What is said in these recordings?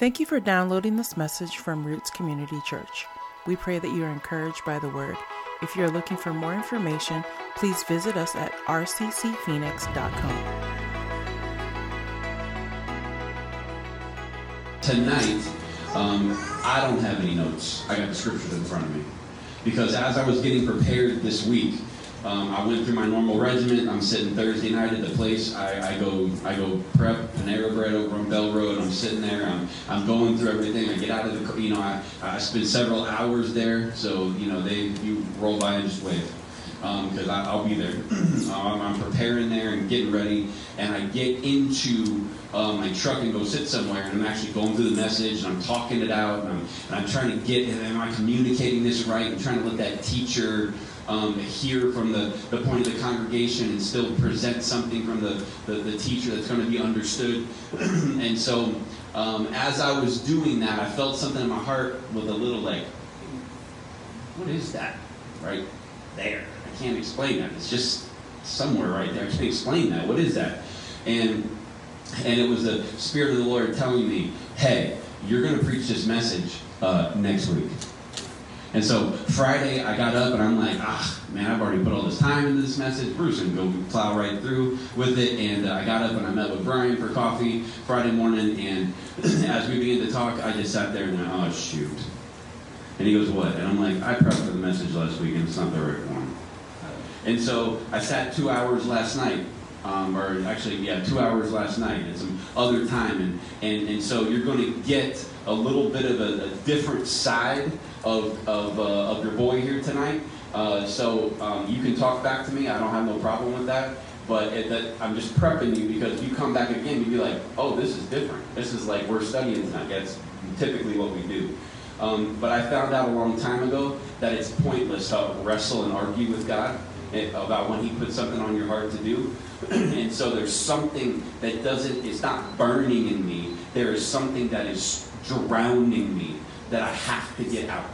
Thank you for downloading this message from Roots Community Church. We pray that you are encouraged by the word. If you are looking for more information, please visit us at rccphoenix.com. Tonight, um, I don't have any notes. I got the scriptures in front of me. Because as I was getting prepared this week, um, I went through my normal regimen. I'm sitting Thursday night at the place. I, I go I go prep Panera Bread over on Bell Road. I'm sitting there. I'm, I'm going through everything. I get out of the you know I, I spend several hours there. So you know they you roll by and just wave because um, I'll be there. um, I'm preparing there and getting ready, and I get into uh, my truck and go sit somewhere, and I'm actually going through the message, and I'm talking it out, and I'm, and I'm trying to get, am I communicating this right? I'm trying to let that teacher um, hear from the, the point of the congregation and still present something from the, the, the teacher that's going to be understood. and so um, as I was doing that, I felt something in my heart with a little like, what is that? Right there. I can't explain that. It's just somewhere right there. I can't explain that. What is that? And and it was the Spirit of the Lord telling me, hey, you're going to preach this message uh, next week. And so Friday, I got up and I'm like, ah, man, I've already put all this time into this message. Bruce and go plow right through with it. And uh, I got up and I met with Brian for coffee Friday morning. And as we began to talk, I just sat there and I, oh, shoot. And he goes, what? And I'm like, I prepped for the message last week and it's not the right one. And so I sat two hours last night um, or actually, yeah, two hours last night and some other time. And, and, and so you're going to get a little bit of a, a different side of, of, uh, of your boy here tonight. Uh, so um, you can talk back to me. I don't have no problem with that. But it, that, I'm just prepping you because if you come back again, you'd be like, oh, this is different. This is like we're studying tonight. That's typically what we do. Um, but I found out a long time ago that it's pointless to wrestle and argue with God about when He puts something on your heart to do. and so there's something that doesn't, it's not burning in me. There is something that is drowning me that I have to get out.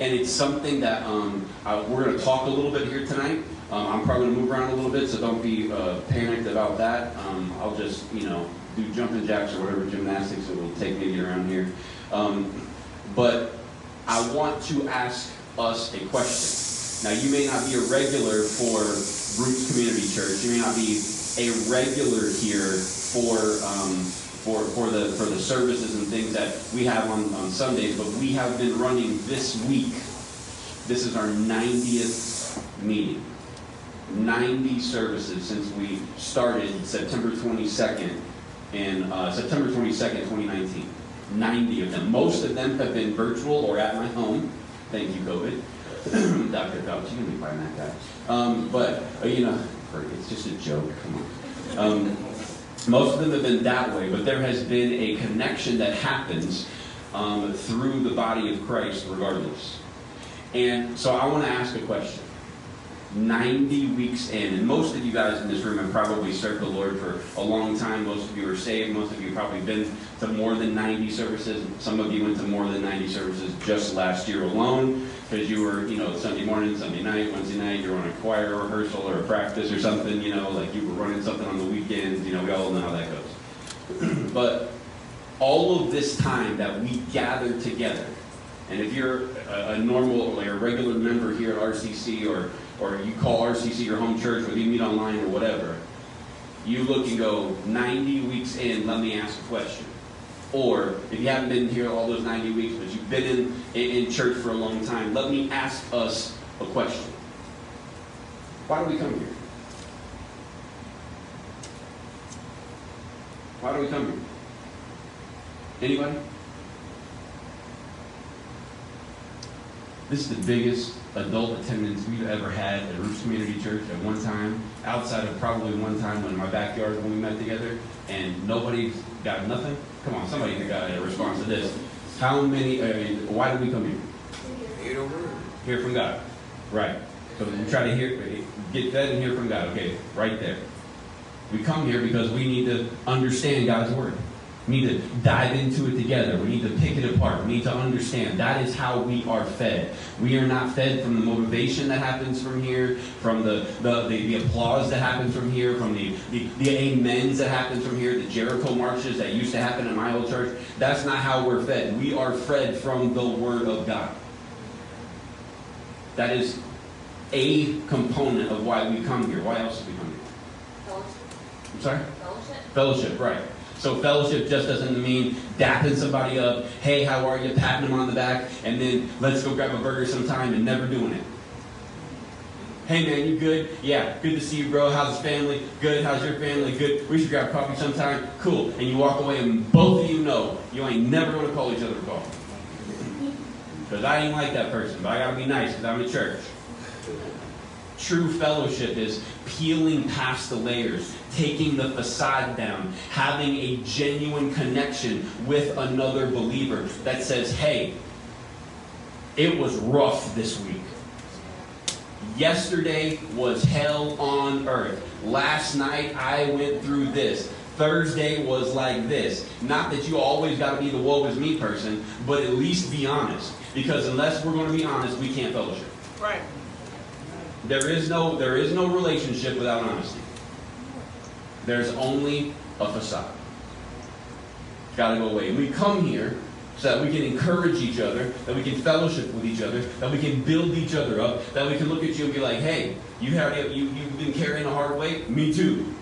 And it's something that um, uh, we're going to talk a little bit here tonight. Um, I'm probably going to move around a little bit, so don't be uh, panicked about that. Um, I'll just, you know, do jumping jacks or whatever gymnastics it will take me to get around here. Um, but I want to ask us a question. Now, you may not be a regular for Roots Community Church. You may not be a regular here for um, for for the for the services and things that we have on, on Sundays, but we have been running this week. This is our 90th meeting. 90 services since we started September 22nd in uh, September 22nd, 2019. 90 of them. Most of them have been virtual or at my home. Thank you, COVID. Dr. Fauci, you can be fine that guy. Um, but, uh, you know, it's just a joke. Come on. Um, most of them have been that way, but there has been a connection that happens um, through the body of Christ regardless. And so I want to ask a question. 90 weeks in, and most of you guys in this room have probably served the Lord for a long time. Most of you are saved. Most of you have probably been to more than 90 services. Some of you went to more than 90 services just last year alone because you were, you know, Sunday morning, Sunday night, Wednesday night, you're on a choir rehearsal or a practice or something, you know, like you were running something on the weekends. You know, we all know how that goes. but all of this time that we gather together, and if you're a, a normal, like a regular member here at RCC or or you call RCC your home church, or you meet online or whatever, you look and go, 90 weeks in, let me ask a question. Or if you haven't been here all those 90 weeks, but you've been in, in, church for a long time, let me ask us a question. Why do we come here? Why do we come here? Anybody? This is the biggest adult attendance we've ever had at Roots Community Church at one time, outside of probably one time in my backyard when we met together, and nobody's got nothing. Come on, somebody got a response to this. How many? I mean, why do we come here? Hear the word. Hear from God. Right. So we try to hear, get fed and hear from God. Okay, right there. We come here because we need to understand God's word. We need to dive into it together. We need to pick it apart. We need to understand. That is how we are fed. We are not fed from the motivation that happens from here, from the, the, the, the applause that happens from here, from the, the, the amens that happens from here, the Jericho marches that used to happen in my old church. That's not how we're fed. We are fed from the Word of God. That is a component of why we come here. Why else do we come here? Fellowship. I'm sorry? Fellowship. Fellowship, right. So fellowship just doesn't mean dapping somebody up, hey, how are you, patting them on the back, and then let's go grab a burger sometime and never doing it. Hey man, you good? Yeah, good to see you, bro. How's the family? Good. How's your family? Good. We should grab coffee sometime. Cool. And you walk away, and both of you know you ain't never gonna call each other for coffee. Because I ain't like that person, but I gotta be nice because I'm in church. True fellowship is peeling past the layers, taking the facade down, having a genuine connection with another believer that says, hey, it was rough this week. Yesterday was hell on earth. Last night I went through this. Thursday was like this. Not that you always got to be the woe is me person, but at least be honest. Because unless we're going to be honest, we can't fellowship. Right. There is no there is no relationship without honesty. There's only a facade. It's got to go away. And we come here so that we can encourage each other, that we can fellowship with each other, that we can build each other up, that we can look at you and be like, "Hey, you have you you've been carrying a hard weight. Me too.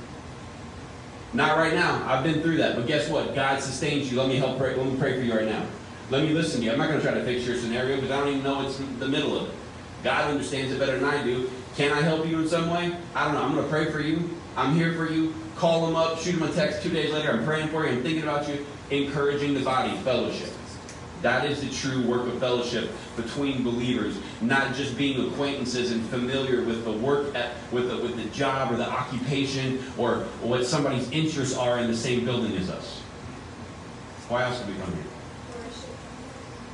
Not right now. I've been through that, but guess what? God sustains you. Let me help pray. Let me pray for you right now. Let me listen to you. I'm not going to try to fix your scenario because I don't even know it's the middle of it. God understands it better than I do. Can I help you in some way? I don't know. I'm going to pray for you. I'm here for you. Call them up, shoot them a text two days later. I'm praying for you. I'm thinking about you. Encouraging the body, fellowship. That is the true work of fellowship between believers, not just being acquaintances and familiar with the work, at, with, the, with the job or the occupation or what somebody's interests are in the same building as us. Why else did we come here?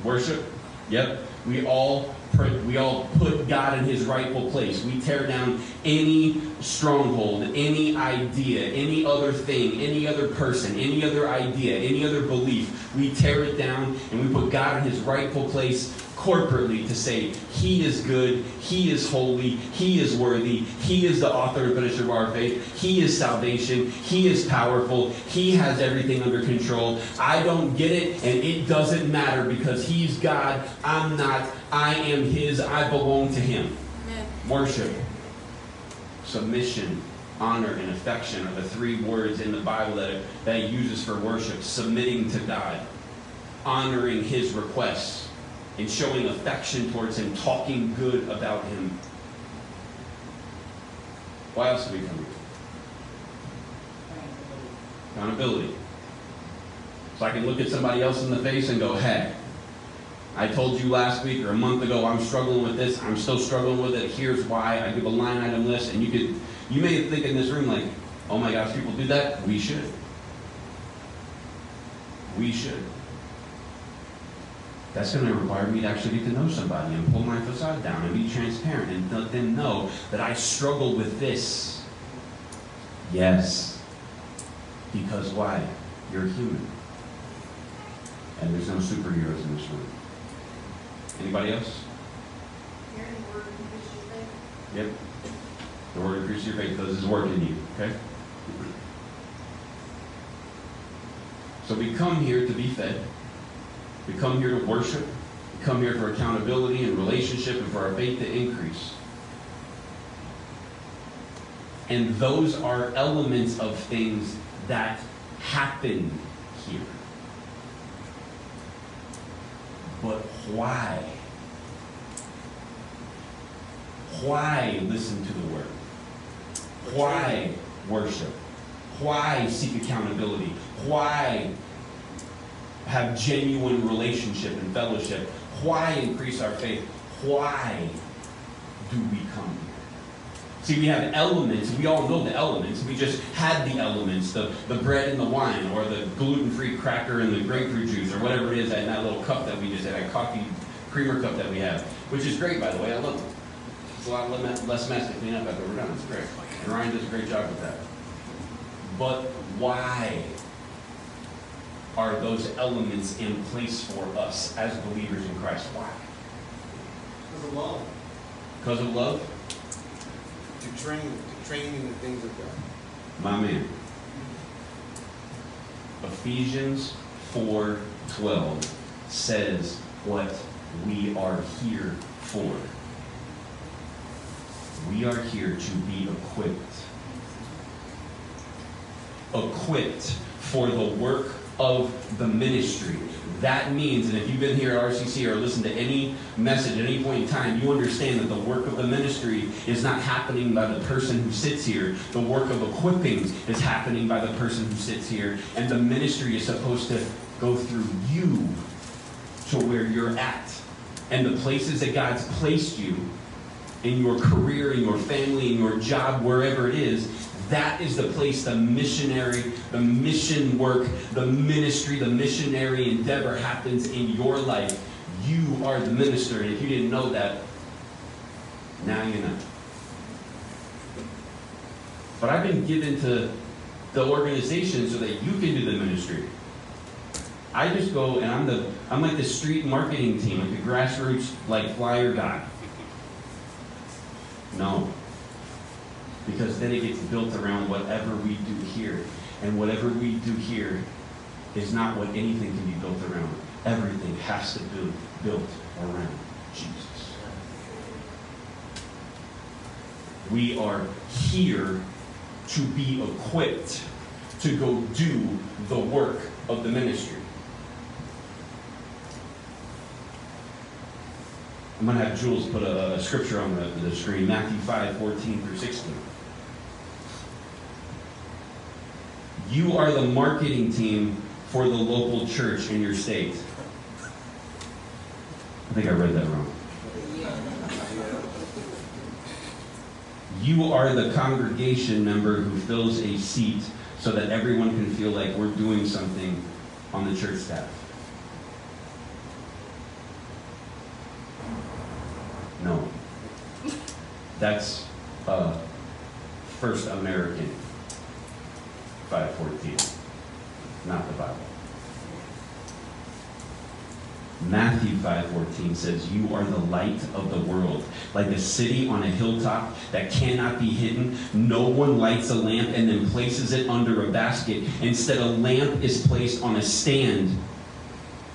Worship. Worship. Yep. We all we all put God in His rightful place. We tear down any stronghold, any idea, any other thing, any other person, any other idea, any other belief. We tear it down and we put God in His rightful place corporately to say He is good, He is holy, He is worthy, He is the author and finisher of our faith, He is salvation, He is powerful, He has everything under control. I don't get it, and it doesn't matter because He's God, I'm not, I am His, I belong to Him. Amen. Worship, submission, honor, and affection are the three words in the Bible that, that it uses for worship. Submitting to God, honoring His requests, and showing affection towards Him, talking good about Him. Why else do we come here? Accountability. So I can look at somebody else in the face and go, hey, I told you last week or a month ago I'm struggling with this. I'm still struggling with it. Here's why. I give a line item list, and you could, you may think in this room like, oh my gosh, people do that. We should. We should. That's going to require me to actually get to know somebody and pull my facade down and be transparent and let them know that I struggle with this. Yes. Because why? You're human. And there's no superheroes in this room. Anybody else? Hearing the word increases your. Yep. The word increases your faith does his work in you, okay? So we come here to be fed. We come here to worship. We come here for accountability and relationship and for our faith to increase. And those are elements of things that happen here. But why? Why listen to the word? Why worship? Why seek accountability? Why have genuine relationship and fellowship? Why increase our faith? Why do we come here? See, we have elements. We all know the elements. We just had the elements, the, the bread and the wine, or the gluten-free cracker and the grapefruit juice, or whatever it is in that little cup that we just had, that coffee creamer cup that we have, which is great, by the way. I love it. It's a lot le- less mess to clean up after we're done. It's great. And Ryan does a great job with that. But why? Are those elements in place for us as believers in Christ? Why? Because of love. Because of love? To train, to train in the things of God. My man. Ephesians 4:12 says what we are here for. We are here to be equipped. Equipped for the work of the ministry. That means, and if you've been here at RCC or listened to any message at any point in time, you understand that the work of the ministry is not happening by the person who sits here. The work of equipping is happening by the person who sits here. And the ministry is supposed to go through you to where you're at. And the places that God's placed you in your career, in your family, in your job, wherever it is, that is the place the missionary, the mission work, the ministry, the missionary endeavor happens in your life. You are the minister. And if you didn't know that, now you know. But I've been given to the organization so that you can do the ministry. I just go and I'm the I'm like the street marketing team, like the grassroots like flyer guy. No. Because then it gets built around whatever we do here. And whatever we do here is not what anything can be built around. Everything has to be built around Jesus. We are here to be equipped to go do the work of the ministry. I'm going to have Jules put a, a scripture on the, the screen Matthew 5 14 through 16. You are the marketing team for the local church in your state. I think I read that wrong. You are the congregation member who fills a seat so that everyone can feel like we're doing something on the church staff. No. That's uh, First American 514, not the Bible. Matthew 5:14 says, "You are the light of the world, like a city on a hilltop that cannot be hidden. No one lights a lamp and then places it under a basket. Instead, a lamp is placed on a stand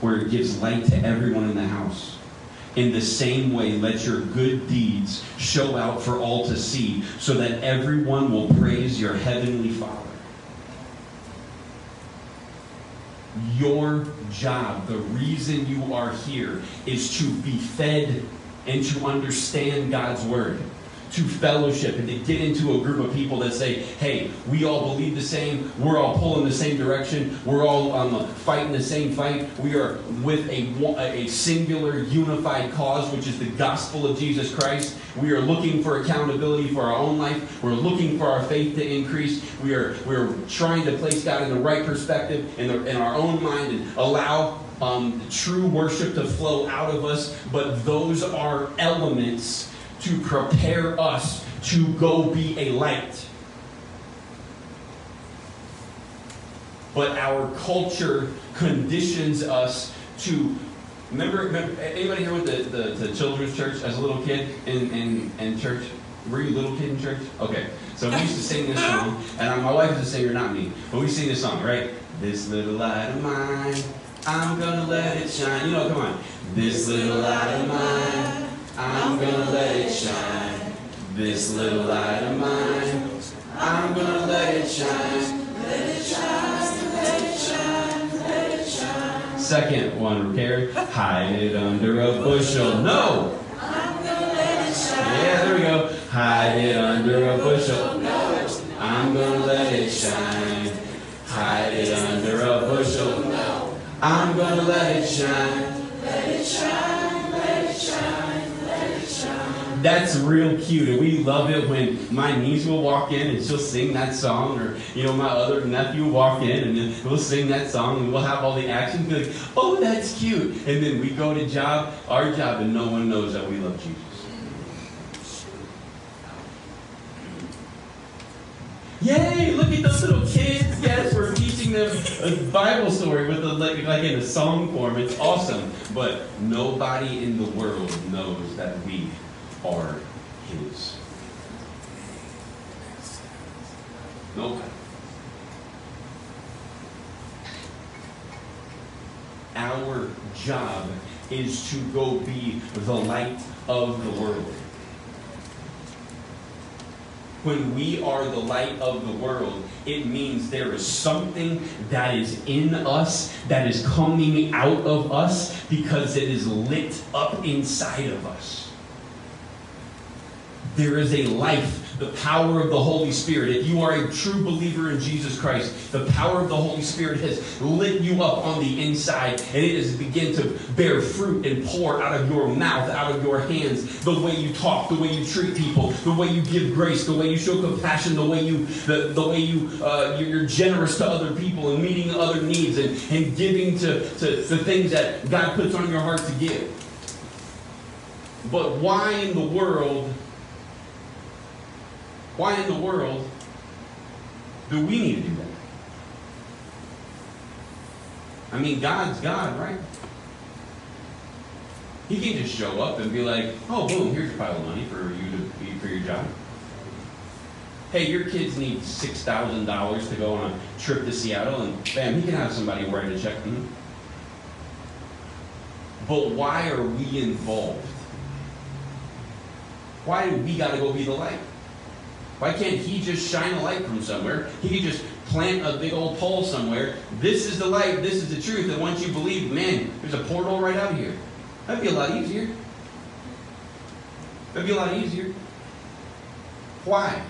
where it gives light to everyone in the house." In the same way, let your good deeds show out for all to see, so that everyone will praise your heavenly Father. Your job, the reason you are here, is to be fed and to understand God's Word, to fellowship and to get into a group of people that say, hey, we all believe the same, we're all pulling the same direction, we're all um, fighting the same fight, we are with a, a singular, unified cause, which is the gospel of Jesus Christ. We are looking for accountability for our own life. We're looking for our faith to increase. We are we're trying to place God in the right perspective in, the, in our own mind and allow um, true worship to flow out of us. But those are elements to prepare us to go be a light. But our culture conditions us to remember, remember anybody here went to the, the children's church as a little kid in, in, in church? Were you a little kid in church? Okay. So we used to sing this song, and my wife is a singer, not me, but we sing this song, right? This little light of mine, I'm gonna let it shine. You know, come on. This little light of mine, I'm gonna let it shine. This little light of mine, I'm gonna let it shine. Let it shine, let it shine, let it shine. Second one, Carrie. Hide it under a bushel. No! Yeah, there we go. Hide it under a bushel. No, I'm gonna let it shine. Hide it under a bushel. No, I'm gonna let it shine. Let it shine, That's real cute, and we love it when my niece will walk in and she'll sing that song, or you know, my other nephew will walk in and we'll sing that song, and we'll have all the action. Be like, oh, that's cute, and then we go to job, our job, and no one knows that we love Jesus. Yay! Look at those little kids. Yes, we're teaching them a Bible story with a, like, like in a song form. It's awesome. But nobody in the world knows that we are His. Nobody. Our job is to go be the light of the world. When we are the light of the world, it means there is something that is in us, that is coming out of us, because it is lit up inside of us. There is a life the power of the Holy Spirit. If you are a true believer in Jesus Christ, the power of the Holy Spirit has lit you up on the inside and it has begun to bear fruit and pour out of your mouth, out of your hands, the way you talk, the way you treat people, the way you give grace, the way you show compassion, the way you the, the way you uh, you're generous to other people and meeting other needs and, and giving to, to the things that God puts on your heart to give. But why in the world why in the world do we need to do that? I mean, God's God, right? He can't just show up and be like, oh, boom, here's a pile of money for you to be for your job. Hey, your kids need $6,000 to go on a trip to Seattle, and bam, he can have somebody write a check. Mm-hmm. But why are we involved? Why do we got to go be the light? Why can't he just shine a light from somewhere? He could just plant a big old pole somewhere. This is the light, this is the truth, and once you believe, man, there's a portal right out here. That'd be a lot easier. That'd be a lot easier. Why?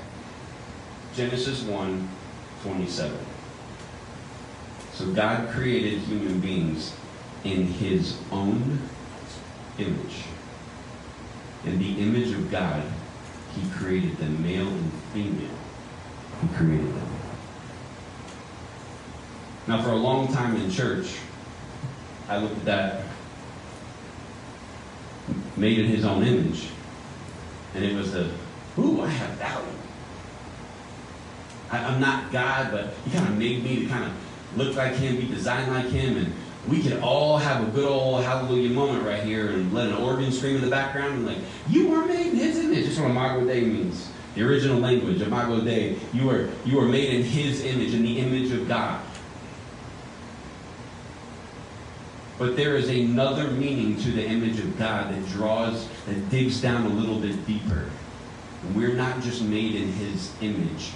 Genesis 1 27. So God created human beings in his own image. In the image of God, he created them, male and female. He created them. Now, for a long time in church, I looked at that, made in his own image, and it was the, ooh, I have value. I, am not God, but he kind of made me to kind of look like him, be designed like him, and we can all have a good old hallelujah moment right here and let an organ scream in the background and like, you were made in his image. That's what Imago Dei means. The original language, Imago Dei. You are, you are made in his image, in the image of God. But there is another meaning to the image of God that draws, that digs down a little bit deeper. We're not just made in his image.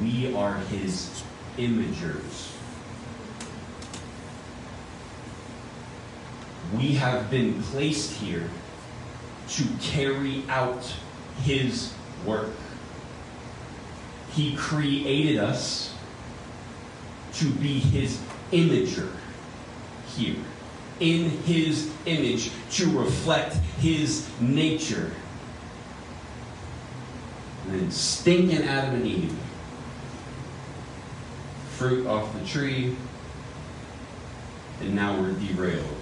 We are his imagers. We have been placed here to carry out His work. He created us to be His imager here, in His image, to reflect His nature. And then stinking Adam and Eve, fruit off the tree, and now we're derailed.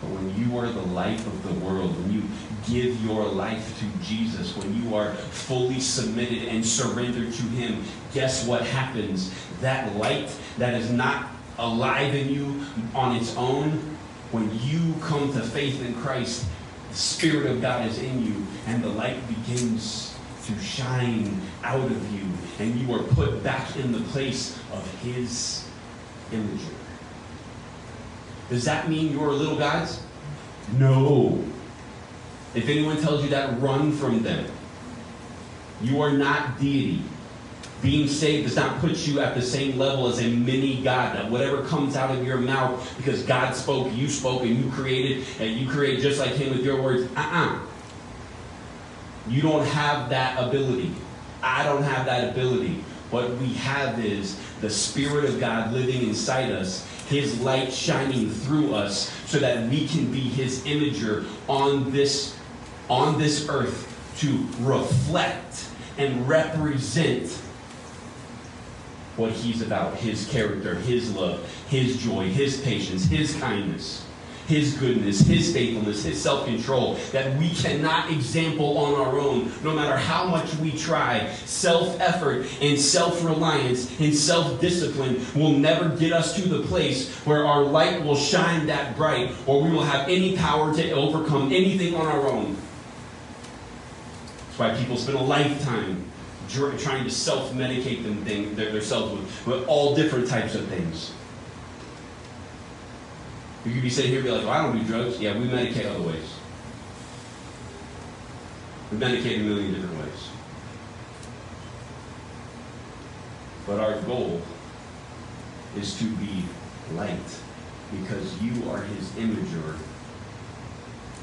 But when you are the light of the world, when you give your life to Jesus, when you are fully submitted and surrendered to Him, guess what happens? That light that is not alive in you on its own, when you come to faith in Christ, the Spirit of God is in you, and the light begins to shine out of you, and you are put back in the place of His imagery. Does that mean you're little gods? No. If anyone tells you that, run from them. You are not deity. Being saved does not put you at the same level as a mini God. That whatever comes out of your mouth, because God spoke, you spoke, and you created, and you create just like Him with your words. Uh uh-uh. uh You don't have that ability. I don't have that ability. What we have is the Spirit of God living inside us his light shining through us so that we can be His imager on this, on this earth to reflect and represent what He's about His character, His love, His joy, His patience, His kindness, His goodness, His faithfulness, His self control that we cannot example on our own, no matter how much we try. Self effort and self reliance and self discipline will never get us to the place where our light will shine that bright or we will have any power to overcome anything on our own. That's why people spend a lifetime trying to self medicate them themselves with, with all different types of things. You could be sitting here and be like, well, I don't do drugs. Yeah, we medicate other ways. We medicate a million different ways. But our goal is to be light because you are his imager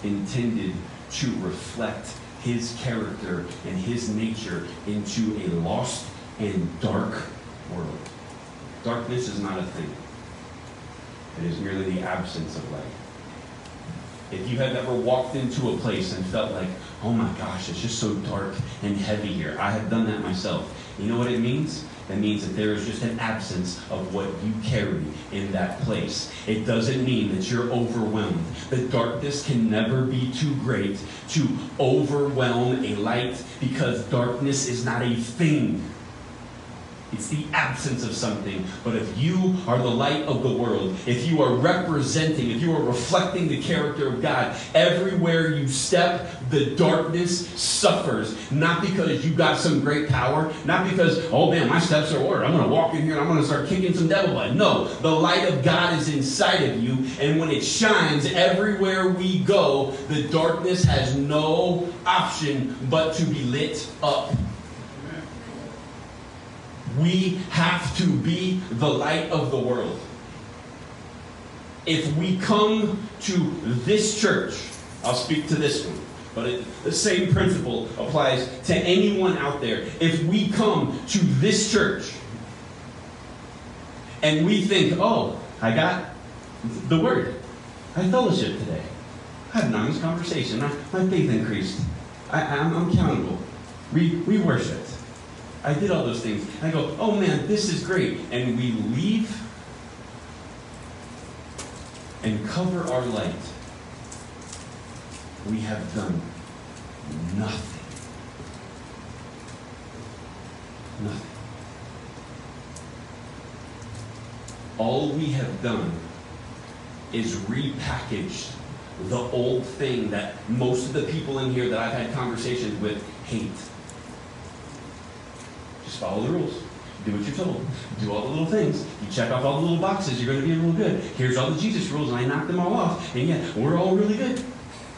intended to reflect his character and his nature into a lost and dark world. Darkness is not a thing. It is merely the absence of light. If you have ever walked into a place and felt like, oh my gosh, it's just so dark and heavy here, I have done that myself. You know what it means? That means that there is just an absence of what you carry in that place. It doesn't mean that you're overwhelmed. The darkness can never be too great to overwhelm a light because darkness is not a thing. It's the absence of something. But if you are the light of the world, if you are representing, if you are reflecting the character of God, everywhere you step, the darkness suffers. Not because you got some great power, not because, oh man, my steps are ordered. I'm going to walk in here and I'm going to start kicking some devil butt. No, the light of God is inside of you. And when it shines everywhere we go, the darkness has no option but to be lit up. We have to be the light of the world. If we come to this church, I'll speak to this one, but it, the same principle applies to anyone out there. If we come to this church and we think, oh, I got the word, I fellowship today, I had an honest conversation, my, my faith increased, I, am accountable, we, we worshiped. I did all those things. I go, oh man, this is great. And we leave and cover our light. We have done nothing. Nothing. All we have done is repackaged the old thing that most of the people in here that I've had conversations with hate. Just follow the rules. Do what you're told. Do all the little things. You check off all the little boxes, you're going to be real good. Here's all the Jesus rules, and I knocked them all off. And yeah, we're all really good.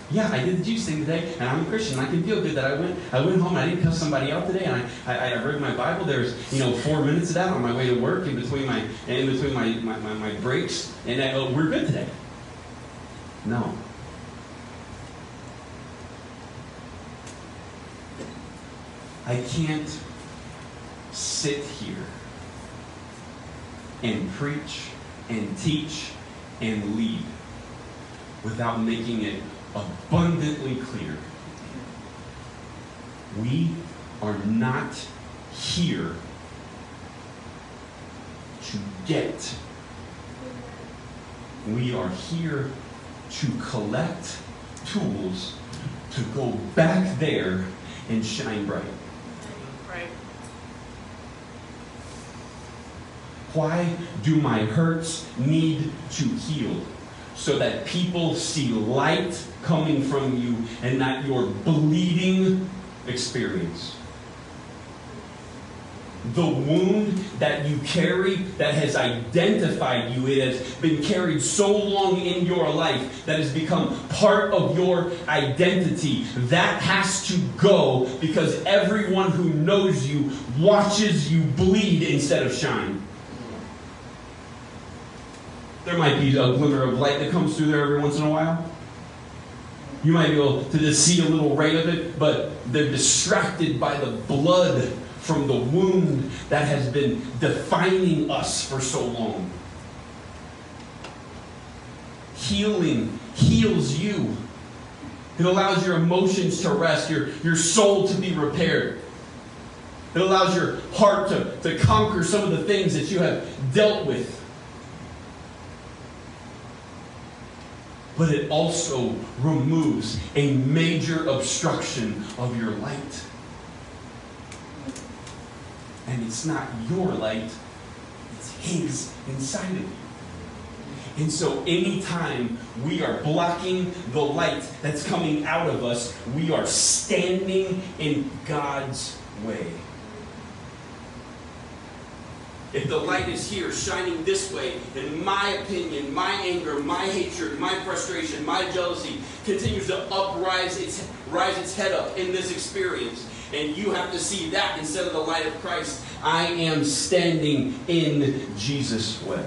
Yeah, I did the Jesus thing today, and I'm a Christian. I can feel good that I went. I went home. and I didn't cuss somebody out today, and I, I, I read my Bible. There's you know four minutes of that on my way to work, in between my in between my my, my, my breaks, and I, oh, we're good today. No. I can't sit here and preach and teach and lead without making it abundantly clear. We are not here to get. We are here to collect tools to go back there and shine bright. Why do my hurts need to heal? So that people see light coming from you and not your bleeding experience. The wound that you carry that has identified you, it has been carried so long in your life that has become part of your identity. That has to go because everyone who knows you watches you bleed instead of shine. There might be a glimmer of light that comes through there every once in a while. You might be able to just see a little ray of it, but they're distracted by the blood from the wound that has been defining us for so long. Healing heals you. It allows your emotions to rest, your, your soul to be repaired. It allows your heart to, to conquer some of the things that you have dealt with. But it also removes a major obstruction of your light. And it's not your light, it's His inside of you. And so, anytime we are blocking the light that's coming out of us, we are standing in God's way. If the light is here shining this way, then my opinion, my anger, my hatred, my frustration, my jealousy continues to uprise its rise its head up in this experience. And you have to see that instead of the light of Christ. I am standing in Jesus' way.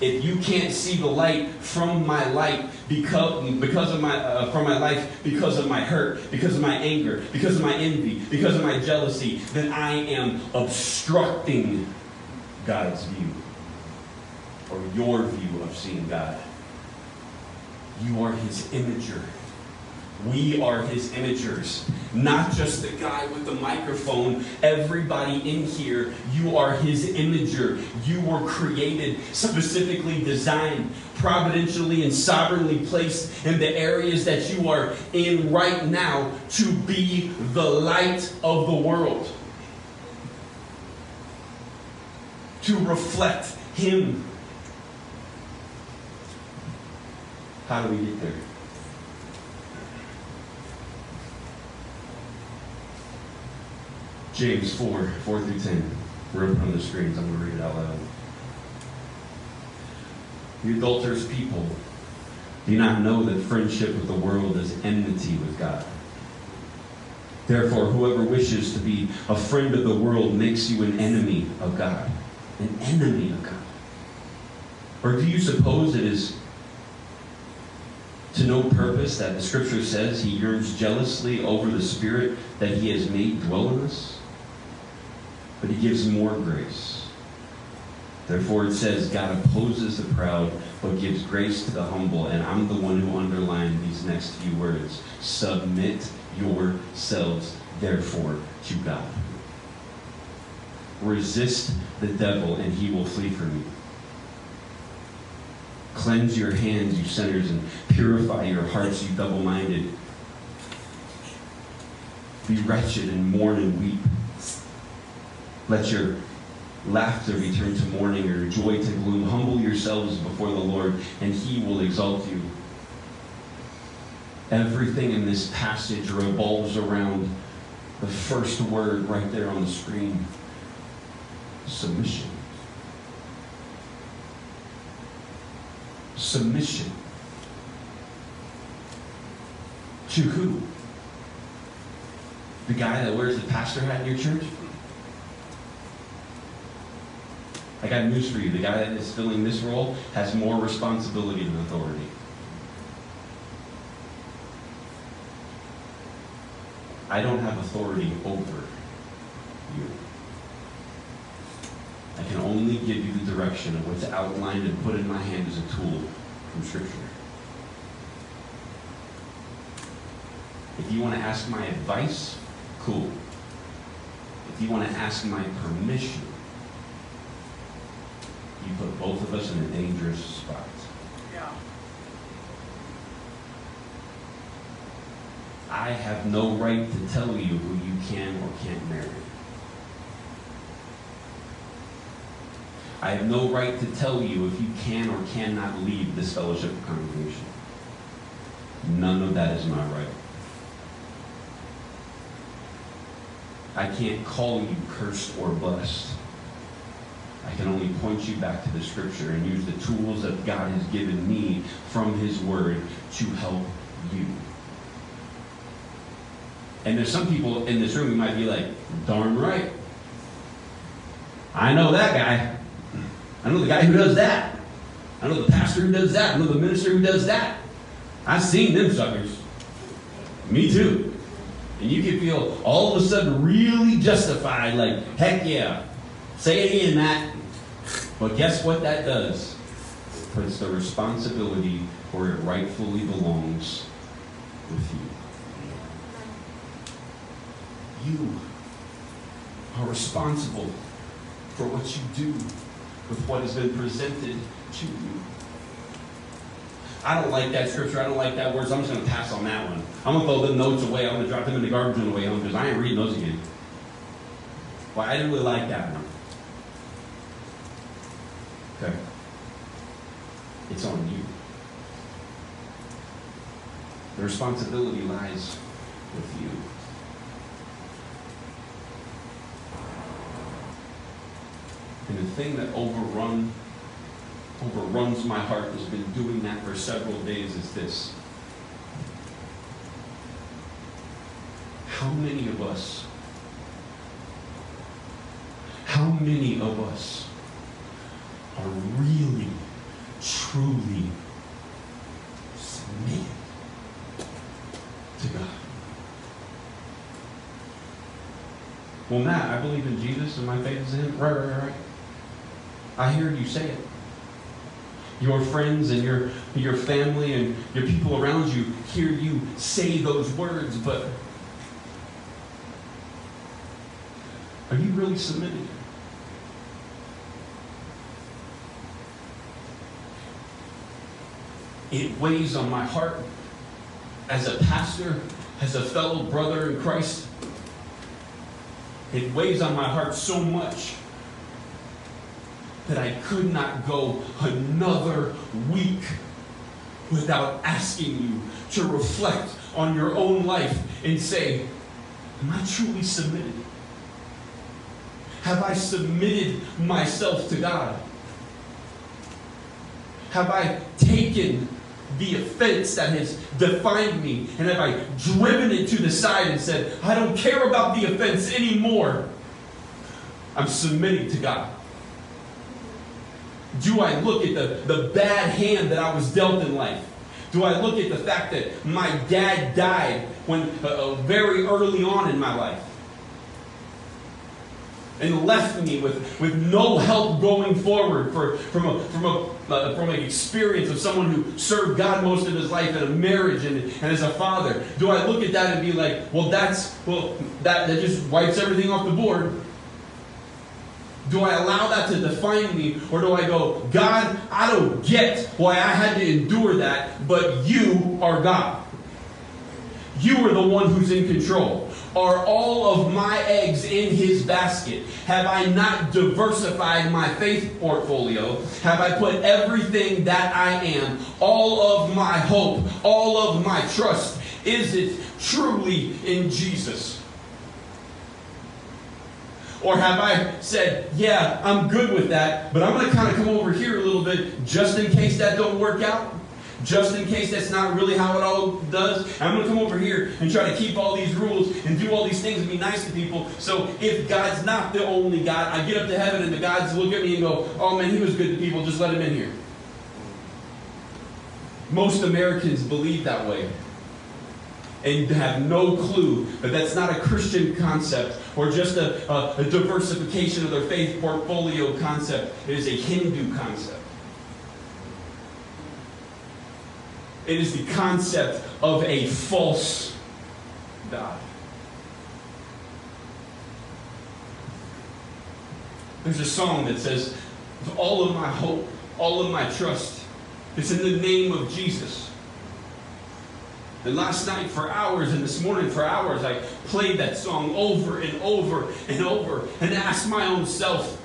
If you can't see the light from my light because, because of my uh, from my life because of my hurt, because of my anger, because of my envy, because of my jealousy, then I am obstructing God's view or your view of seeing God. You are his imager. We are his imagers, not just the guy with the microphone. Everybody in here, you are his imager. You were created, specifically designed, providentially and sovereignly placed in the areas that you are in right now to be the light of the world, to reflect him. How do we get there? James 4, 4 through 10. We're up on the screens. I'm going to read it out loud. You adulterous people, do not know that friendship with the world is enmity with God? Therefore, whoever wishes to be a friend of the world makes you an enemy of God. An enemy of God. Or do you suppose it is to no purpose that the scripture says he yearns jealously over the spirit that he has made dwell in us? But he gives more grace. Therefore, it says, God opposes the proud, but gives grace to the humble. And I'm the one who underlined these next few words. Submit yourselves, therefore, to God. Resist the devil, and he will flee from you. Cleanse your hands, you sinners, and purify your hearts, you double minded. Be wretched and mourn and weep. Let your laughter return to mourning, or your joy to gloom. Humble yourselves before the Lord, and he will exalt you. Everything in this passage revolves around the first word right there on the screen submission. Submission. To who? The guy that wears the pastor hat in your church? I got news for you. The guy that is filling this role has more responsibility than authority. I don't have authority over you. I can only give you the direction of what's outlined and put in my hand as a tool from Scripture. If you want to ask my advice, cool. If you want to ask my permission, you put both of us in a dangerous spot. Yeah. I have no right to tell you who you can or can't marry. I have no right to tell you if you can or cannot leave this fellowship congregation. None of that is my right. I can't call you cursed or blessed. I can only point you back to the scripture and use the tools that God has given me from His Word to help you. And there's some people in this room who might be like, darn right. I know that guy. I know the guy who does that. I know the pastor who does that. I know the minister who does that. I've seen them suckers. Me too. And you can feel all of a sudden really justified, like, heck yeah. Say it again, Matt. But guess what that does? It puts the responsibility where it rightfully belongs with you. You are responsible for what you do with what has been presented to you. I don't like that scripture. I don't like that word. So I'm just going to pass on that one. I'm going to throw the notes away. I'm going to drop them in the garbage on the way home because I ain't reading those again. Well, I didn't really like that one. Okay. It's on you. The responsibility lies with you. And the thing that overrun, overruns my heart has been doing that for several days is this. How many of us, how many of us are really, truly submitted to God? Well, Matt, I believe in Jesus and my faith is in Him. Right, right, right. I hear you say it. Your friends and your, your family and your people around you hear you say those words, but are you really submitted? It weighs on my heart as a pastor, as a fellow brother in Christ. It weighs on my heart so much that I could not go another week without asking you to reflect on your own life and say, Am I truly submitted? Have I submitted myself to God? Have I taken the offense that has defined me and have I driven it to the side and said, I don't care about the offense anymore? I'm submitting to God. Do I look at the, the bad hand that I was dealt in life? Do I look at the fact that my dad died when uh, uh, very early on in my life? And left me with, with no help going forward for, from, a, from, a, uh, from an experience of someone who served God most of his life in a marriage and, and as a father. Do I look at that and be like, well, that's, well, that, that just wipes everything off the board? Do I allow that to define me? Or do I go, God, I don't get why I had to endure that, but you are God. You are the one who's in control. Are all of my eggs in his basket? Have I not diversified my faith portfolio? Have I put everything that I am, all of my hope, all of my trust, is it truly in Jesus? Or have I said, yeah, I'm good with that, but I'm going to kind of come over here a little bit just in case that don't work out? Just in case that's not really how it all does, I'm going to come over here and try to keep all these rules and do all these things and be nice to people. So if God's not the only God, I get up to heaven and the gods look at me and go, oh man, he was good to people, just let him in here. Most Americans believe that way and have no clue that that's not a Christian concept or just a, a, a, diversification of their faith portfolio concept. It is a Hindu concept. It is the concept of a false God. There's a song that says, All of my hope, all of my trust is in the name of Jesus. And last night for hours and this morning for hours, I played that song over and over and over and asked my own self,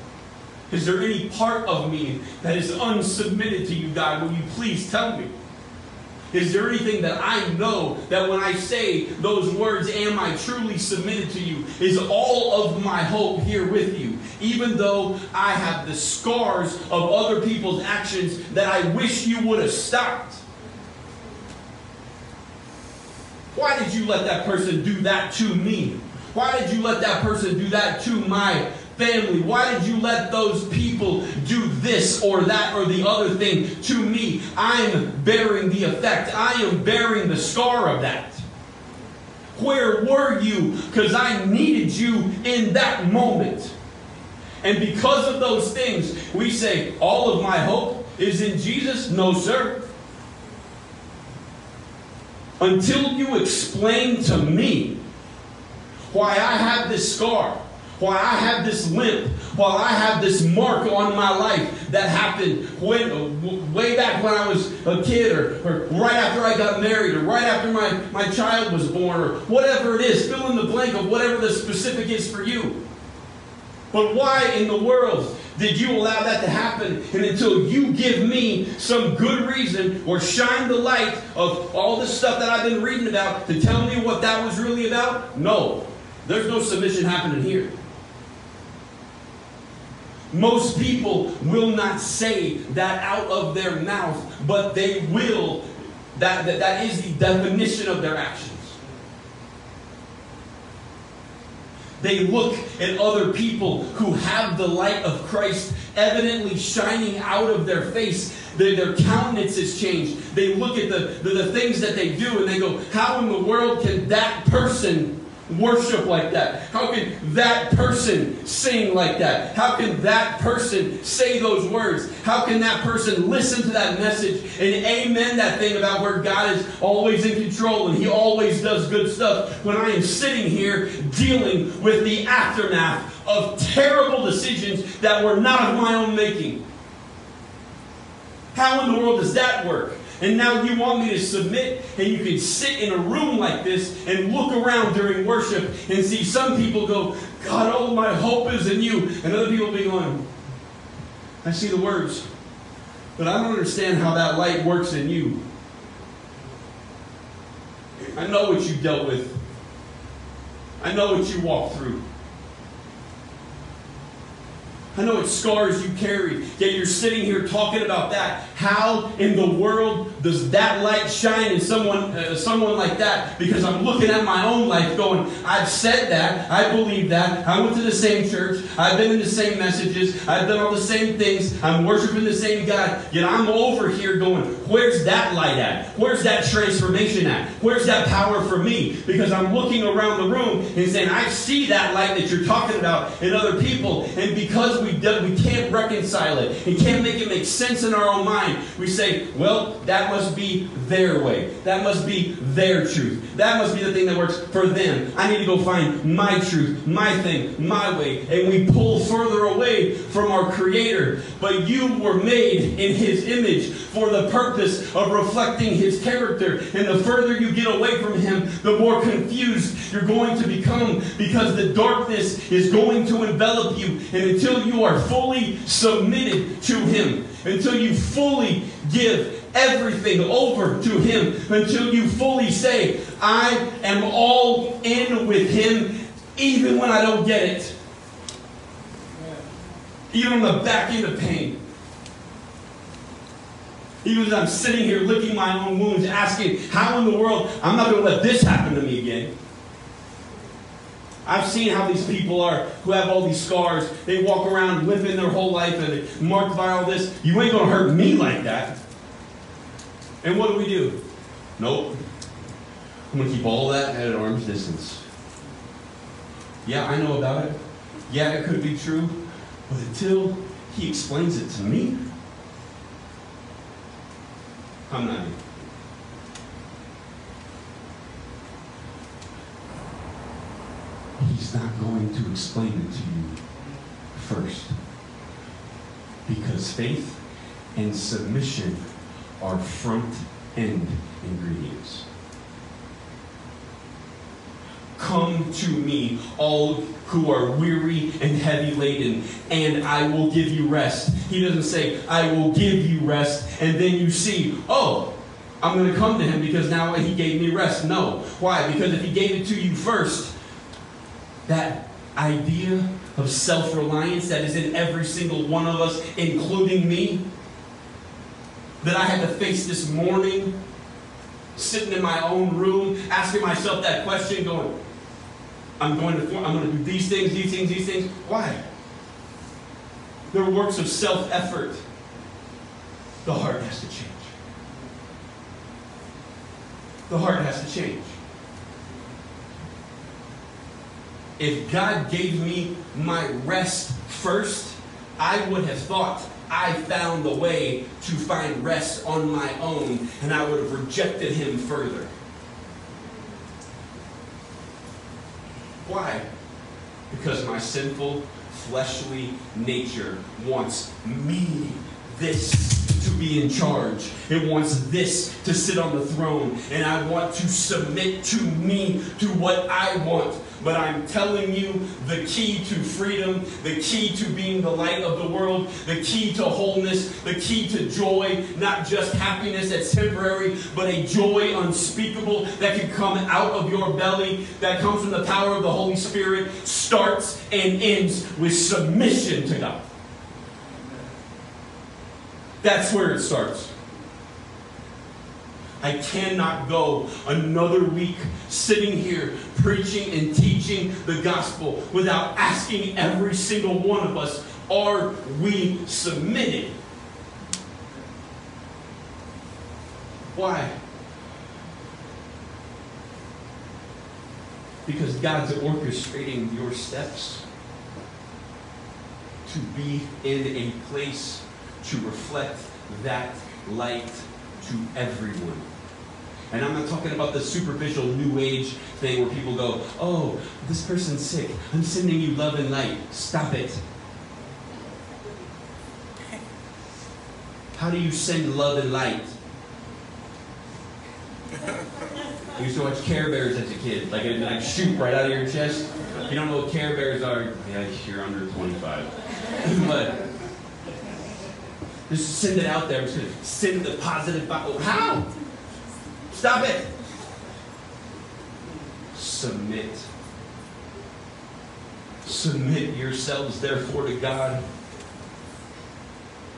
is there any part of me that is unsubmitted to you, God? Will you please tell me? Is there anything that I know that when I say those words, am I truly submitted to you, is all of my hope here with you? Even though I have the scars of other people's actions that I wish you would have stopped. Why did you let that person do that to me? Why did you let that person do that to my family? Why did you let those people do this or that or the other thing to me? I'm bearing the effect. I am bearing the scar of that. Where were you? Because I needed you in that moment. And because of those things, we say, all of my hope is in Jesus? No, sir. Until you explain to me why I have this scar, Why I have this limp, while I have this mark on my life that happened when, way back when I was a kid, or, or right after I got married, or right after my, my child was born, or whatever it is, fill in the blank of whatever the specific is for you. But why in the world did you allow that to happen? And until you give me some good reason or shine the light of all this stuff that I've been reading about to tell me what that was really about? No. There's no submission happening here. Most people will not say that out of their mouth, but they will. That, that, that is the definition of their actions. They look at other people who have the light of Christ evidently shining out of their face. Their, their countenance has changed. They look at the, the, the things that they do and they go, How in the world can that person worship like that? How can that person sing like that? How can that person say those words? How can that person listen to that message and amen that thing about where God is always in control and He always does good stuff when I am sitting here dealing with the aftermath of terrible decisions that were not of my own making? How in the world does that work? And now you want me to submit, and you can sit in a room like this and look around during worship and see some people go, God, all my hope is in you. And other people be going, I see the words, but I don't understand how that light works in you. I know what you dealt with, I know what you walked through. I know it's scars you carry, yet you're sitting here talking about that. How in the world does that light shine in someone, uh, someone like that? Because I'm looking at my own life going, I've said that, I believe that, I went to the same church, I've been in the same messages, I've done all the same things, I'm worshiping the same God, yet I'm over here going, where's that light at? Where's that transformation at? Where's that power for me? Because I'm looking around the room and saying, I see that light that you're talking about in other people, and because we we, we can't reconcile it. We can't make it make sense in our own mind. We say, well, that must be their way. That must be their truth. That must be the thing that works for them. I need to go find my truth, my thing, my way. And we pull further away from our Creator. But you were made in His image for the purpose of reflecting His character. And the further you get away from Him, the more confused you're going to become because the darkness is going to envelop you. And until you are fully submitted to Him, until you fully give everything over to Him, until you fully say, I am all in with Him, even when I don't get it. Even on the back end of pain. Even as I'm sitting here licking my own wounds, asking, how in the world, I'm not going to let this happen to me again. I've seen how these people are who have all these scars. They walk around living their whole life and marked by all this. You ain't going to hurt me like that. And what do we do? Nope. I'm going to keep all that at an arm's distance. Yeah, I know about it. Yeah, it could be true. But until he explains it to me, I'm not in. He's not going to explain it to you first. Because faith and submission are front end ingredients. Come to me, all who are weary and heavy laden, and I will give you rest. He doesn't say, I will give you rest, and then you see, oh, I'm going to come to him because now he gave me rest. No. Why? Because if he gave it to you first, that idea of self reliance that is in every single one of us, including me, that I had to face this morning, sitting in my own room, asking myself that question, going, I'm going to I'm going to do these things, these things, these things. Why? They're works of self effort. The heart has to change. The heart has to change. If God gave me my rest first, I would have thought I found the way to find rest on my own, and I would have rejected Him further. Why? Because my sinful, fleshly nature wants me, this, to be in charge. It wants this to sit on the throne. And I want to submit to me, to what I want. But I'm telling you the key to freedom, the key to being the light of the world, the key to wholeness, the key to joy, not just happiness that's temporary, but a joy unspeakable that can come out of your belly, that comes from the power of the Holy Spirit, starts and ends with submission to God. That's where it starts. I cannot go another week sitting here preaching and teaching the gospel without asking every single one of us are we submitted? Why? Because God's orchestrating your steps to be in a place to reflect that light to everyone. And I'm not talking about the superficial new age thing where people go, oh, this person's sick. I'm sending you love and light. Stop it. How do you send love and light? I used to watch Care Bears as a kid. Like, it'd like shoot right out of your chest. If you don't know what Care Bears are, yeah, you're under 25. but just send it out there. Send the positive. How? Stop it. Submit. Submit yourselves, therefore, to God.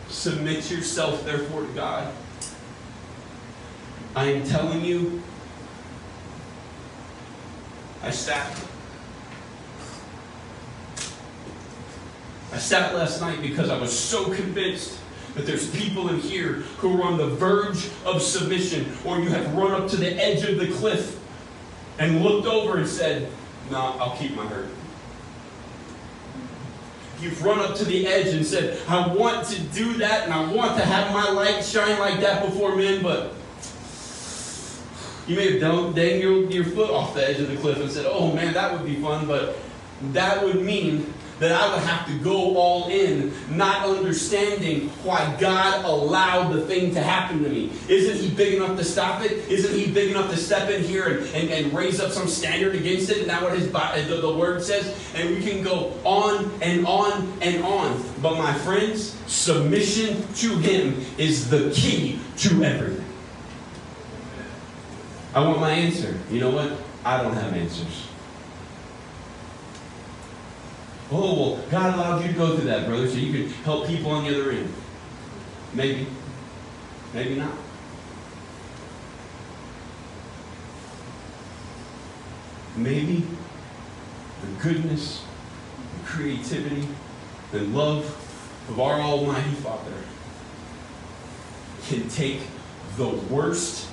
Submit yourself, therefore, to God. I am telling you, I sat. I sat last night because I was so convinced that there's people in here who are on the verge of submission, or you have run up to the edge of the cliff and looked over and said, No, nah, I'll keep my hurt. You've run up to the edge and said, I want to do that and I want to have my light shine like that before men, but you may have dangled your foot off the edge of the cliff and said, Oh man, that would be fun, but that would mean that I would have to go all in, not understanding why God allowed the thing to happen to me. Isn't He big enough to stop it? Isn't He big enough to step in here and, and, and raise up some standard against it? And what His uh, the, the Word says? And we can go on and on and on. But my friends, submission to Him is the key to everything. I want my answer. You know what? I don't have answers. Oh, well, God allowed you to go through that, brother, so you could help people on the other end. Maybe. Maybe not. Maybe the goodness, the creativity, and love of our Almighty Father can take the worst,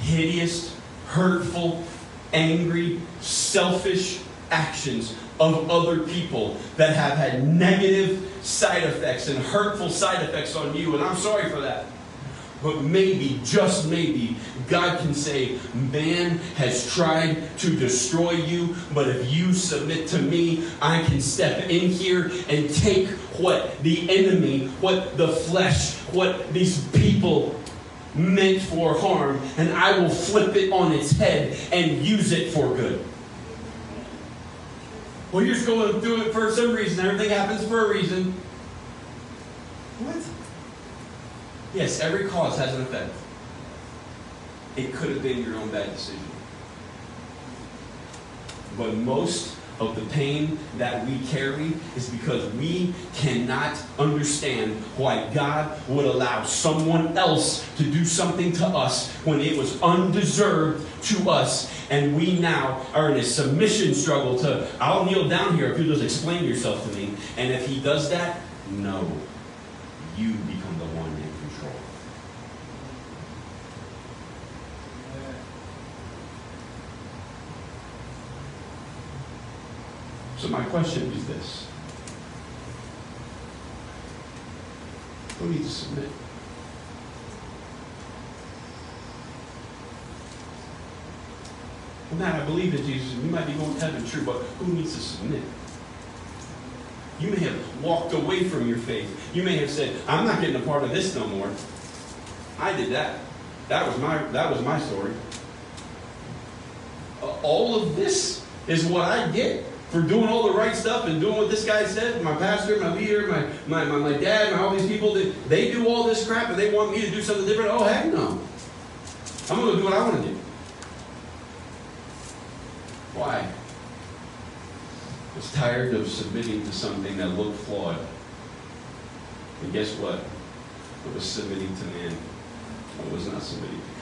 hideous, hurtful, angry, selfish actions of other people that have had negative side effects and hurtful side effects on you. And I'm sorry for that. But maybe, just maybe, God can say, Man has tried to destroy you, but if you submit to me, I can step in here and take what the enemy, what the flesh, what these people meant for harm, and I will flip it on its head and use it for good. Well, you're just going through it for some reason. Everything happens for a reason. What? Yes, every cause has an effect. It could have been your own bad decision. But most of the pain that we carry is because we cannot understand why God would allow someone else to do something to us when it was undeserved to us. And we now are in a submission struggle to, I'll kneel down here if you just explain yourself to me. And if he does that, no, you become the one in control. So my question is this. Who needs to submit? Well, Matt, I believe in Jesus, and we might be going to heaven, true, but who needs to submit? You may have walked away from your faith. You may have said, I'm not getting a part of this no more. I did that. That was my, that was my story. Uh, all of this is what I get for doing all the right stuff and doing what this guy said. My pastor, my leader, my, my, my, my dad, my, all these people, they, they do all this crap and they want me to do something different. Oh, heck no. I'm going to do what I want to do. Why? I was tired of submitting to something that looked flawed. And guess what? I was submitting to man. I was not submitting to God.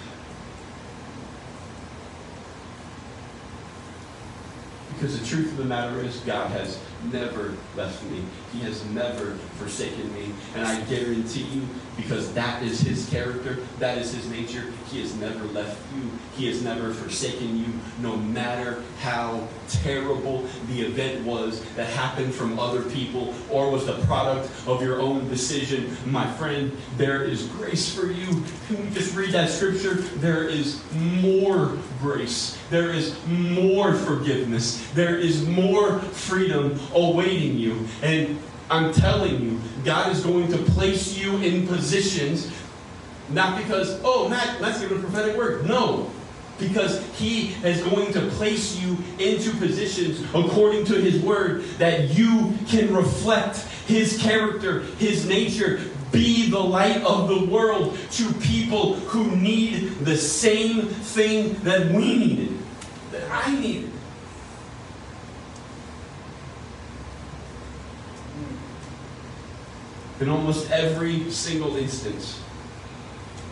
Because the truth of the matter is, God has never left me. He has never forsaken me. And I guarantee you, because that is His character, that is His nature, He has never left you. He has never forsaken you, no matter how terrible the event was that happened from other people or was the product of your own decision. My friend, there is grace for you. Can we just read that scripture? There is more grace. There is more forgiveness. There is more freedom awaiting you. And I'm telling you, God is going to place you in positions, not because, oh, Matt, let's give a prophetic word. No. Because he is going to place you into positions according to his word that you can reflect his character, his nature, be the light of the world to people who need the same thing that we needed, that I needed. In almost every single instance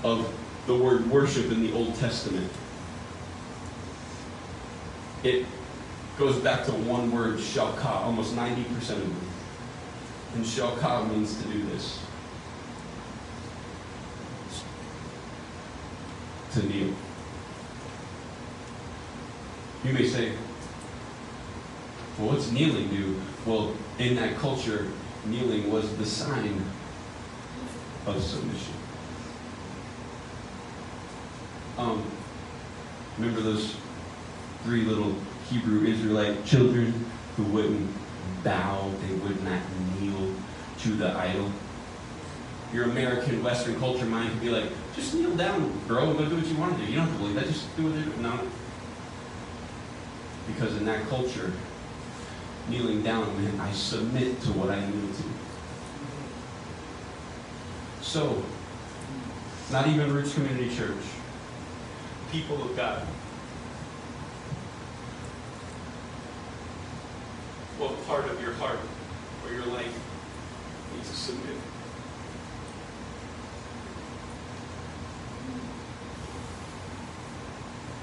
of the word worship in the Old Testament, it goes back to one word, shalka, almost 90% of them. And shalka means to do this. To kneel. You may say, well, what's kneeling do? Well, in that culture, kneeling was the sign of submission. Um, remember those three little Hebrew Israelite children who wouldn't bow, they would not kneel to the idol? Your American Western culture mind could be like, just kneel down, bro, go do what you want to do. You don't have to believe that, just do what they do. No. Because in that culture, kneeling down meant I submit to what I kneel to. So, not even Roots Community Church, people of God, what part of your heart or your life needs to submit?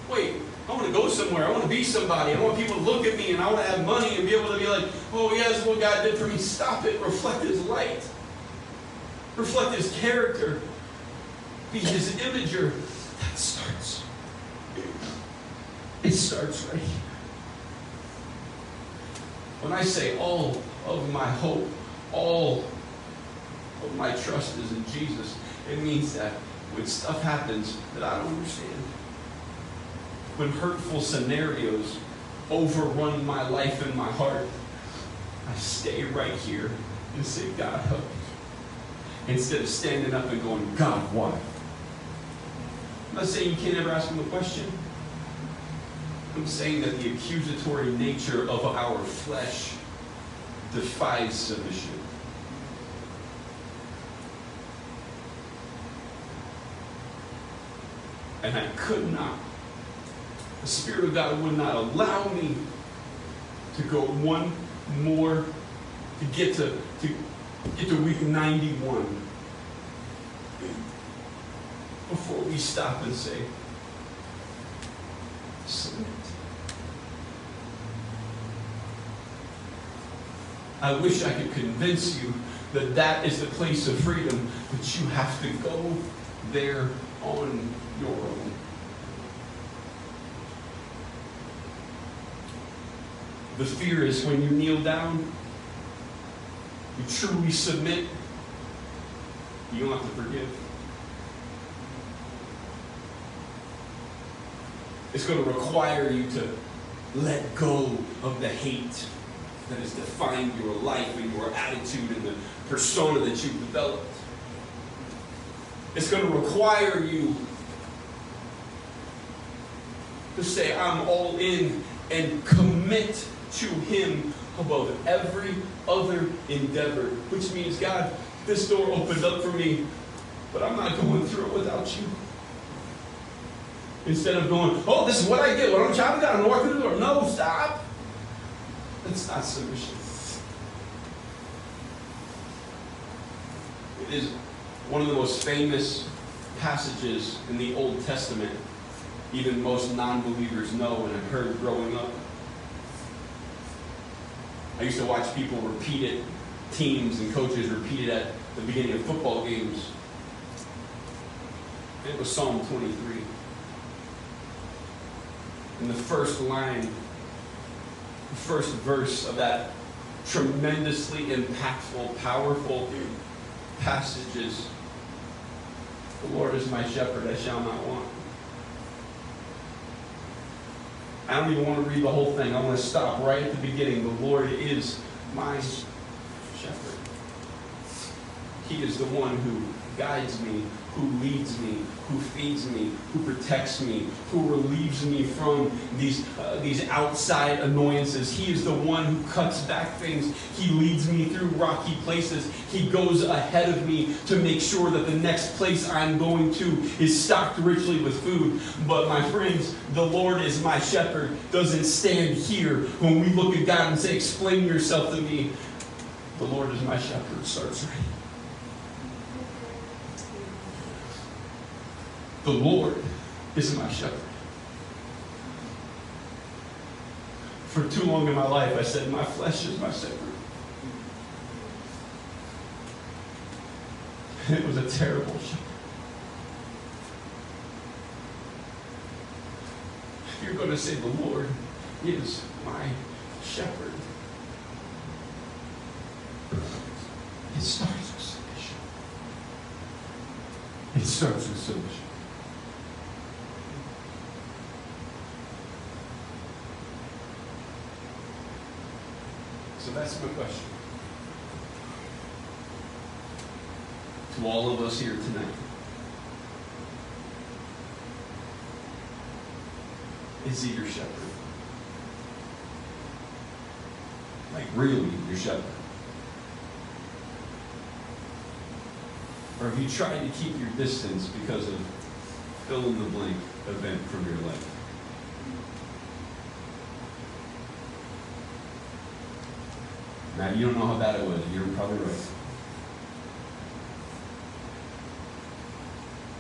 Wait, I want go somewhere. I want to be somebody. I want people to look at me and I want to have money and be able to be like, oh, yes, what God did for me. Stop it. Reflect His light. Reflect His character. Be His imager. That starts. It starts right here. When I say all of my hope, all of my trust is in Jesus, it means that when stuff happens that I don't understand, when hurtful scenarios overrun my life and my heart, I stay right here and say, God, help me. Instead of standing up and going, God, why? I'm not saying you can't ever ask him a question. I'm saying that the accusatory nature of our flesh defies submission. And I could not. The Spirit of God would not allow me to go one more, to get to, to get to week 91 before we stop and say, submit. I wish I could convince you that that is the place of freedom, but you have to go there on your own. The fear is when you kneel down, you truly submit, you don't have to forgive. It's going to require you to let go of the hate that has defined your life and your attitude and the persona that you've developed. It's going to require you to say, I'm all in and commit to Him above every other endeavor. Which means, God, this door opened up for me, but I'm not going through it without you. Instead of going, oh, this is what I get when I'm chopping down and walking through the door. No, stop. That's not submission. It is one of the most famous passages in the Old Testament, even most non believers know and have heard growing up. I used to watch people repeat it, teams and coaches repeat it at the beginning of football games. It was Psalm 23. In the first line, the first verse of that tremendously impactful, powerful passages The Lord is my shepherd, I shall not want. I don't even want to read the whole thing. I'm going to stop right at the beginning. The Lord is my shepherd. He is the one who guides me, who leads me, who feeds me, who protects me, who relieves me from these, uh, these outside annoyances. He is the one who cuts back things. He leads me through rocky places. He goes ahead of me to make sure that the next place I'm going to is stocked richly with food. But my friends, the Lord is my shepherd doesn't stand here when we look at God and say, Explain yourself to me. The Lord is my shepherd starts right. The Lord is my shepherd. For too long in my life, I said, My flesh is my shepherd. It was a terrible shepherd. You're going to say, The Lord is my shepherd, it starts with submission. It starts with submission. So that's my question. To all of us here tonight. Is he your shepherd? Like really your shepherd? Or have you tried to keep your distance because of fill in the blank event from your life? Now, you don't know how bad it was. You're probably right.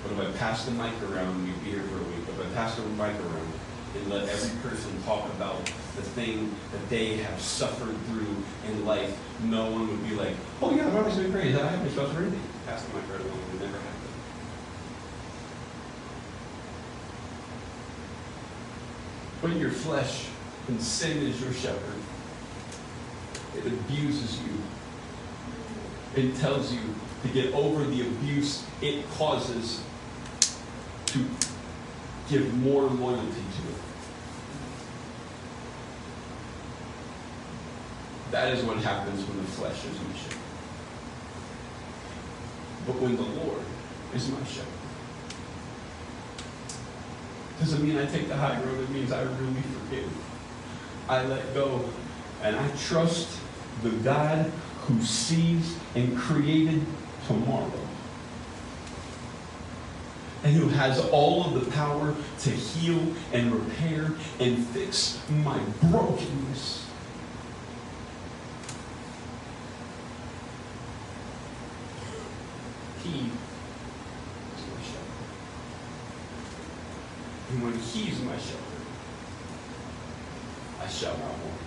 But if I pass the mic around, we'd be here for a week. but If I pass the mic around and let every person talk about the thing that they have suffered through in life, no one would be like, oh yeah, been great. That I haven't suffered anything. Pass the mic right along. It would never happen. But your flesh and sin is your shepherd. It abuses you. It tells you to get over the abuse it causes to give more loyalty to it. That is what happens when the flesh is my shepherd. But when the Lord is my shepherd, doesn't mean I take the high road, it means I really forgive. I let go and I trust the God who sees and created tomorrow. And who has all of the power to heal and repair and fix my brokenness. He is my shepherd. And when He's my shepherd, I shall not want.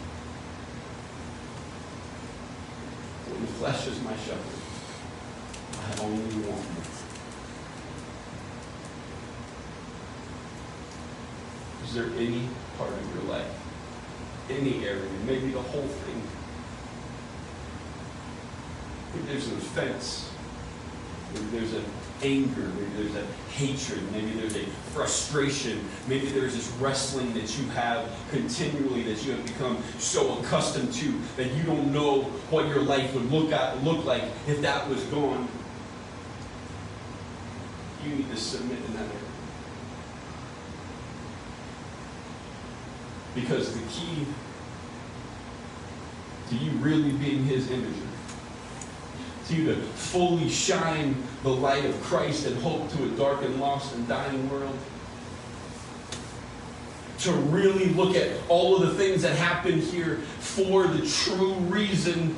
When the flesh is my shepherd, I only want. Is there any part of your life, any area, maybe the whole thing, where there's an offense Maybe there's an anger, maybe there's a hatred, maybe there's a frustration, maybe there's this wrestling that you have continually that you have become so accustomed to that you don't know what your life would look at look like if that was gone. You need to submit in that area. Because the key to you really being his imager, to you to fully shine the light of Christ and hope to a dark and lost and dying world, to really look at all of the things that happen here for the true reason,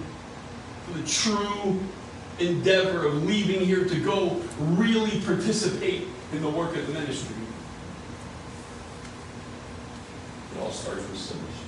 for the true endeavor of leaving here to go really participate in the work of the ministry. It all starts with submission.